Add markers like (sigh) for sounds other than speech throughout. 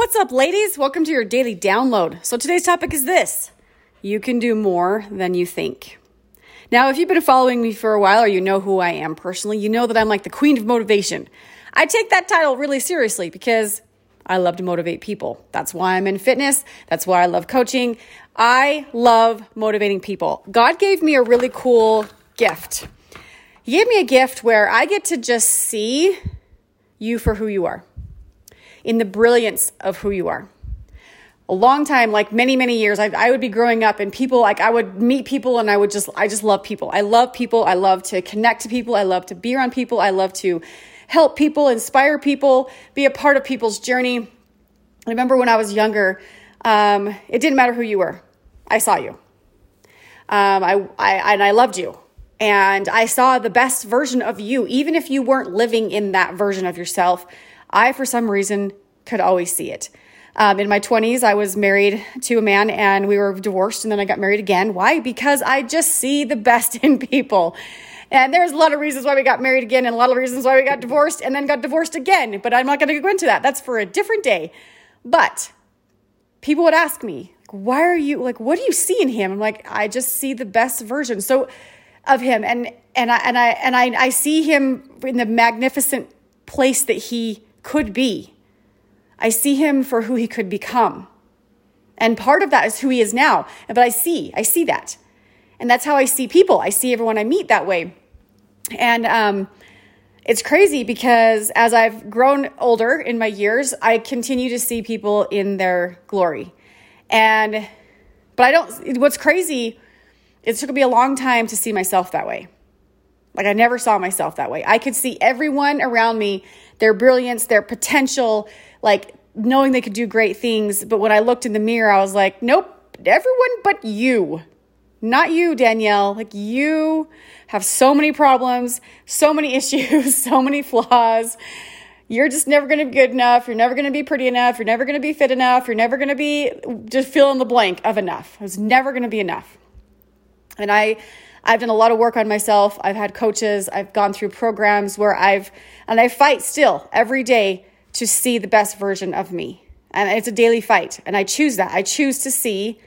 What's up, ladies? Welcome to your daily download. So, today's topic is this you can do more than you think. Now, if you've been following me for a while or you know who I am personally, you know that I'm like the queen of motivation. I take that title really seriously because I love to motivate people. That's why I'm in fitness. That's why I love coaching. I love motivating people. God gave me a really cool gift. He gave me a gift where I get to just see you for who you are in the brilliance of who you are. A long time, like many, many years, I, I would be growing up and people, like I would meet people and I would just, I just love people. I love people. I love to connect to people. I love to be around people. I love to help people, inspire people, be a part of people's journey. I remember when I was younger, um, it didn't matter who you were. I saw you. Um, I, I, and I loved you. And I saw the best version of you, even if you weren't living in that version of yourself. I, for some reason, could always see it. Um, in my 20s, I was married to a man and we were divorced, and then I got married again. Why? Because I just see the best in people. And there's a lot of reasons why we got married again, and a lot of reasons why we got divorced, and then got divorced again. But I'm not going to go into that. That's for a different day. But people would ask me, why are you like what do you see in him i'm like i just see the best version so of him and and i and i and i, I see him in the magnificent place that he could be. I see him for who he could become. And part of that is who he is now. But I see, I see that. And that's how I see people. I see everyone I meet that way. And um, it's crazy because as I've grown older in my years, I continue to see people in their glory. And, but I don't, what's crazy, it took me a long time to see myself that way. Like I never saw myself that way. I could see everyone around me, their brilliance, their potential, like knowing they could do great things. But when I looked in the mirror, I was like, nope, everyone but you. Not you, Danielle. Like you have so many problems, so many (laughs) issues, so many flaws. You're just never going to be good enough. You're never going to be pretty enough. You're never going to be fit enough. You're never going to be just fill in the blank of enough. It's never going to be enough. And I I've done a lot of work on myself. I've had coaches. I've gone through programs where I've, and I fight still every day to see the best version of me. And it's a daily fight. And I choose that. I choose to see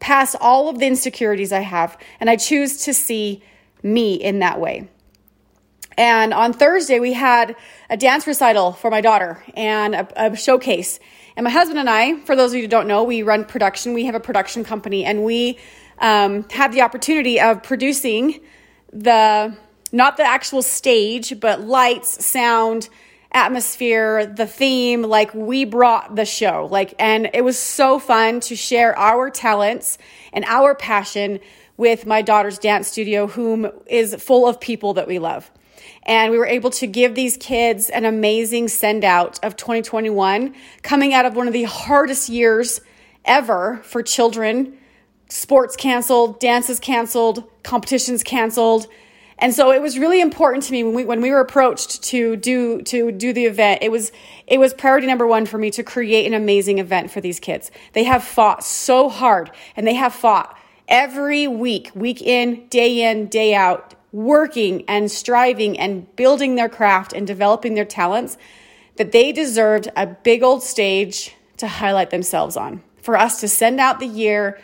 past all of the insecurities I have. And I choose to see me in that way. And on Thursday, we had a dance recital for my daughter and a, a, showcase. And my husband and I, for those of you who don't know, we run production. We have a production company and we um, had the opportunity of producing the not the actual stage, but lights, sound, atmosphere, the theme. Like we brought the show. Like, and it was so fun to share our talents and our passion with my daughter's dance studio, whom is full of people that we love. And we were able to give these kids an amazing send out of 2021, coming out of one of the hardest years ever for children sports canceled, dances canceled, competitions canceled. And so it was really important to me when we when we were approached to do to do the event. It was it was priority number 1 for me to create an amazing event for these kids. They have fought so hard and they have fought every week, week in, day in, day out, working and striving and building their craft and developing their talents that they deserved a big old stage to highlight themselves on. For us to send out the year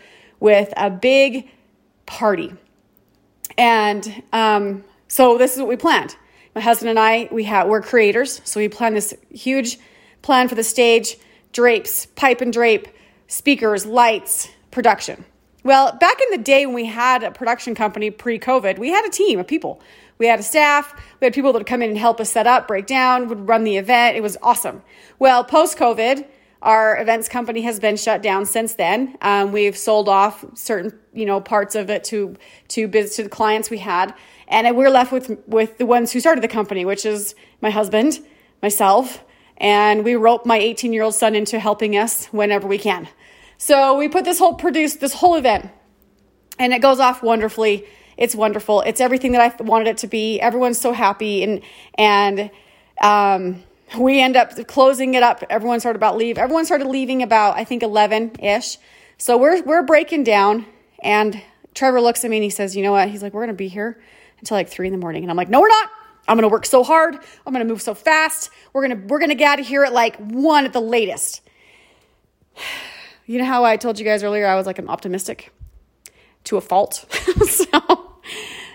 with a big party. And um, so this is what we planned. My husband and I, we have we're creators, so we planned this huge plan for the stage, drapes, pipe and drape, speakers, lights, production. Well, back in the day when we had a production company pre-COVID, we had a team of people. We had a staff, we had people that would come in and help us set up, break down, would run the event. It was awesome. Well, post-COVID, our events company has been shut down since then. Um, we've sold off certain, you know, parts of it to to biz, to the clients we had, and we're left with with the ones who started the company, which is my husband, myself, and we rope my 18 year old son into helping us whenever we can. So we put this whole produce this whole event, and it goes off wonderfully. It's wonderful. It's everything that I wanted it to be. Everyone's so happy and and um, we end up closing it up. Everyone started about leave. Everyone started leaving about I think 11 ish. So we're we're breaking down, and Trevor looks at me and he says, "You know what?" He's like, "We're gonna be here until like three in the morning," and I'm like, "No, we're not. I'm gonna work so hard. I'm gonna move so fast. We're gonna we're gonna get out of here at like one at the latest." (sighs) you know how I told you guys earlier I was like an optimistic to a fault? (laughs) so,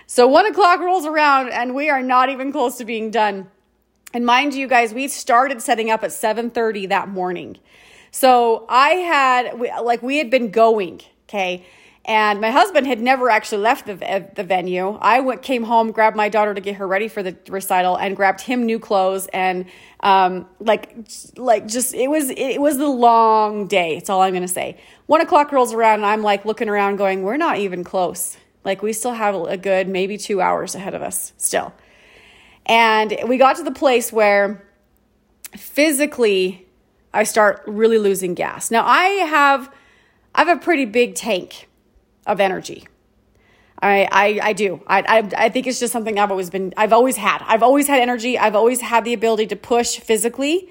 so one o'clock rolls around and we are not even close to being done. And mind you guys, we started setting up at 7:30 that morning. So I had like we had been going, okay? And my husband had never actually left the, the venue. I went, came home, grabbed my daughter to get her ready for the recital, and grabbed him new clothes. And um, like, like just it was it was the long day. It's all I'm gonna say. One o'clock rolls around, and I'm like looking around, going, "We're not even close. Like we still have a good maybe two hours ahead of us still." And we got to the place where physically I start really losing gas. Now I have I have a pretty big tank of energy. I, I, I do. I, I, I think it's just something I've always been, I've always had. I've always had energy. I've always had the ability to push physically.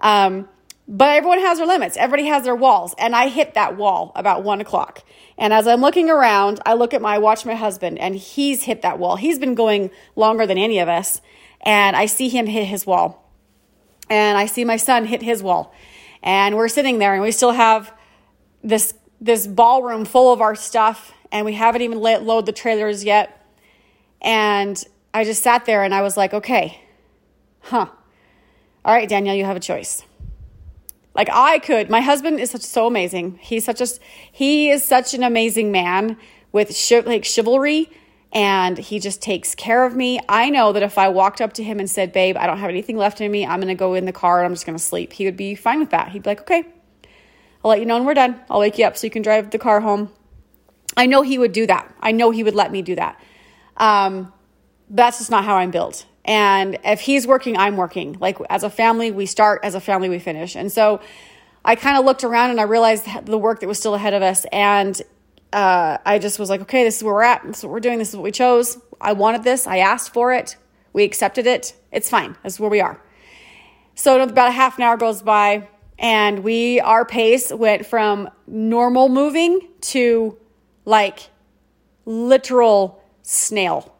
Um, but everyone has their limits. Everybody has their walls. And I hit that wall about one o'clock. And as I'm looking around, I look at my, watch my husband and he's hit that wall. He's been going longer than any of us. And I see him hit his wall. And I see my son hit his wall. And we're sitting there and we still have this this ballroom full of our stuff and we haven't even let load the trailers yet. And I just sat there and I was like, okay, huh. All right, Danielle, you have a choice. Like I could, my husband is such so amazing. He's such a he is such an amazing man with sh- like chivalry and he just takes care of me. I know that if I walked up to him and said, "Babe, I don't have anything left in me. I'm going to go in the car and I'm just going to sleep." He would be fine with that. He'd be like, "Okay, I'll let you know when we're done. I'll wake you up so you can drive the car home. I know he would do that. I know he would let me do that. Um, that's just not how I'm built. And if he's working, I'm working. Like as a family, we start, as a family, we finish. And so I kind of looked around and I realized the work that was still ahead of us. And uh, I just was like, okay, this is where we're at. This is what we're doing. This is what we chose. I wanted this. I asked for it. We accepted it. It's fine. That's where we are. So about a half an hour goes by and we our pace went from normal moving to like literal snail.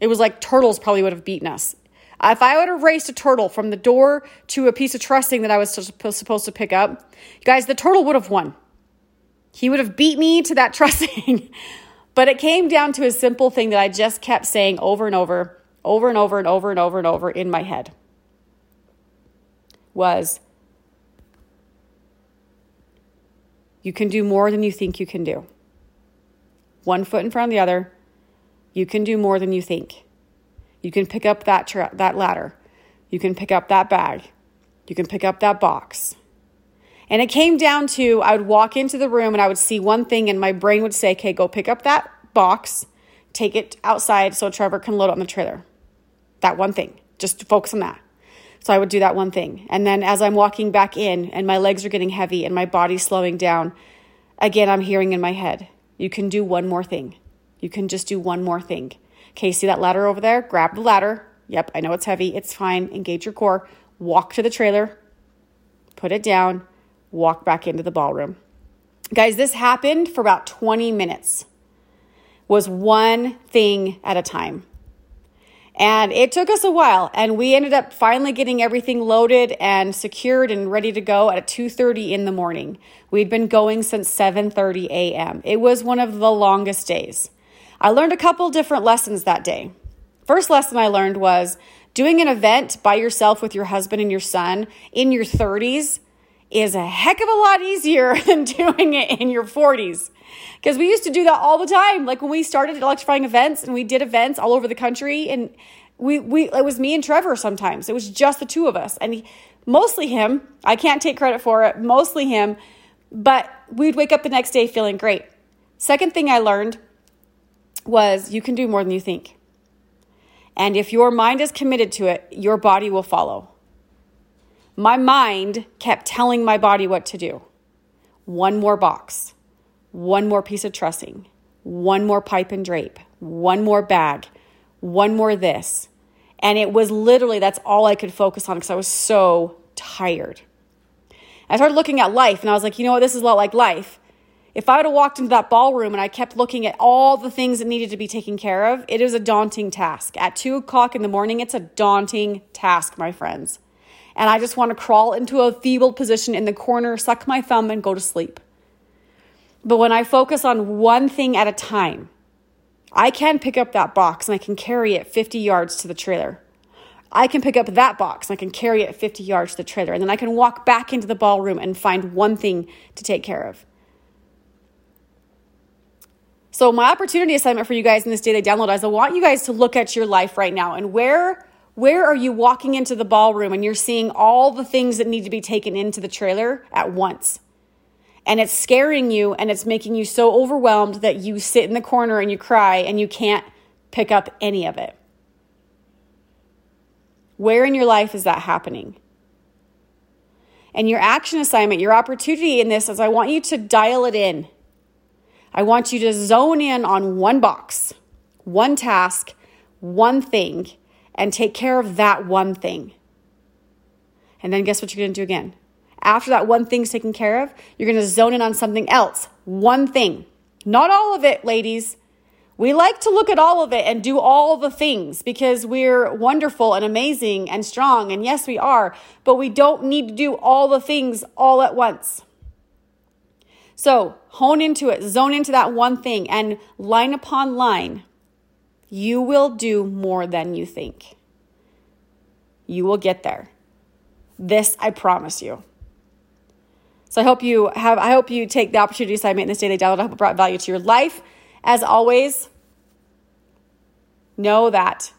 It was like turtles probably would have beaten us. If I would have raced a turtle from the door to a piece of trussing that I was supposed to pick up, guys, the turtle would have won. He would have beat me to that (laughs) trussing. but it came down to a simple thing that I just kept saying over and over, over and over and over and over and over in my head was You can do more than you think you can do. One foot in front of the other. You can do more than you think. You can pick up that tra- that ladder. You can pick up that bag. You can pick up that box. And it came down to I would walk into the room and I would see one thing, and my brain would say, okay, go pick up that box, take it outside so Trevor can load it on the trailer. That one thing. Just focus on that. So I would do that one thing. And then as I'm walking back in and my legs are getting heavy and my body's slowing down, again, I'm hearing in my head, you can do one more thing. You can just do one more thing. Okay, see that ladder over there? Grab the ladder. Yep, I know it's heavy. It's fine. Engage your core. Walk to the trailer, put it down, walk back into the ballroom. Guys, this happened for about 20 minutes. Was one thing at a time. And it took us a while and we ended up finally getting everything loaded and secured and ready to go at 2:30 in the morning. We'd been going since 7:30 a.m. It was one of the longest days. I learned a couple different lessons that day. First lesson I learned was doing an event by yourself with your husband and your son in your 30s is a heck of a lot easier (laughs) than doing it in your 40s. Because we used to do that all the time. Like when we started electrifying events and we did events all over the country and we, we it was me and Trevor sometimes. It was just the two of us. And he, mostly him. I can't take credit for it. Mostly him. But we'd wake up the next day feeling great. Second thing I learned was you can do more than you think. And if your mind is committed to it, your body will follow. My mind kept telling my body what to do. One more box one more piece of trussing, one more pipe and drape, one more bag, one more this. And it was literally that's all I could focus on because I was so tired. I started looking at life and I was like, you know what, this is a lot like life. If I would have walked into that ballroom and I kept looking at all the things that needed to be taken care of, it is a daunting task. At two o'clock in the morning, it's a daunting task, my friends. and I just want to crawl into a feeble position in the corner, suck my thumb, and go to sleep. But when I focus on one thing at a time, I can pick up that box and I can carry it 50 yards to the trailer. I can pick up that box and I can carry it 50 yards to the trailer. And then I can walk back into the ballroom and find one thing to take care of. So, my opportunity assignment for you guys in this daily download is I want you guys to look at your life right now and where where are you walking into the ballroom and you're seeing all the things that need to be taken into the trailer at once? And it's scaring you and it's making you so overwhelmed that you sit in the corner and you cry and you can't pick up any of it. Where in your life is that happening? And your action assignment, your opportunity in this is I want you to dial it in. I want you to zone in on one box, one task, one thing, and take care of that one thing. And then guess what you're going to do again? After that one thing's taken care of, you're going to zone in on something else. One thing. Not all of it, ladies. We like to look at all of it and do all the things because we're wonderful and amazing and strong. And yes, we are, but we don't need to do all the things all at once. So hone into it, zone into that one thing, and line upon line, you will do more than you think. You will get there. This I promise you. So I hope you have I hope you take the opportunity assignment in this daily download. I hope it brought value to your life. As always, know that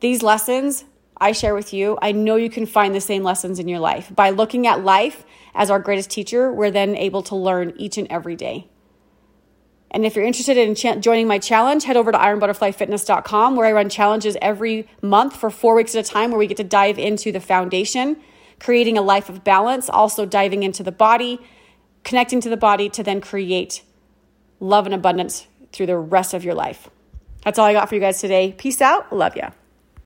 these lessons I share with you, I know you can find the same lessons in your life. By looking at life as our greatest teacher, we're then able to learn each and every day. And if you're interested in ch- joining my challenge, head over to ironbutterflyfitness.com where I run challenges every month for four weeks at a time where we get to dive into the foundation, creating a life of balance, also diving into the body, connecting to the body to then create love and abundance through the rest of your life. That's all I got for you guys today. Peace out. Love ya.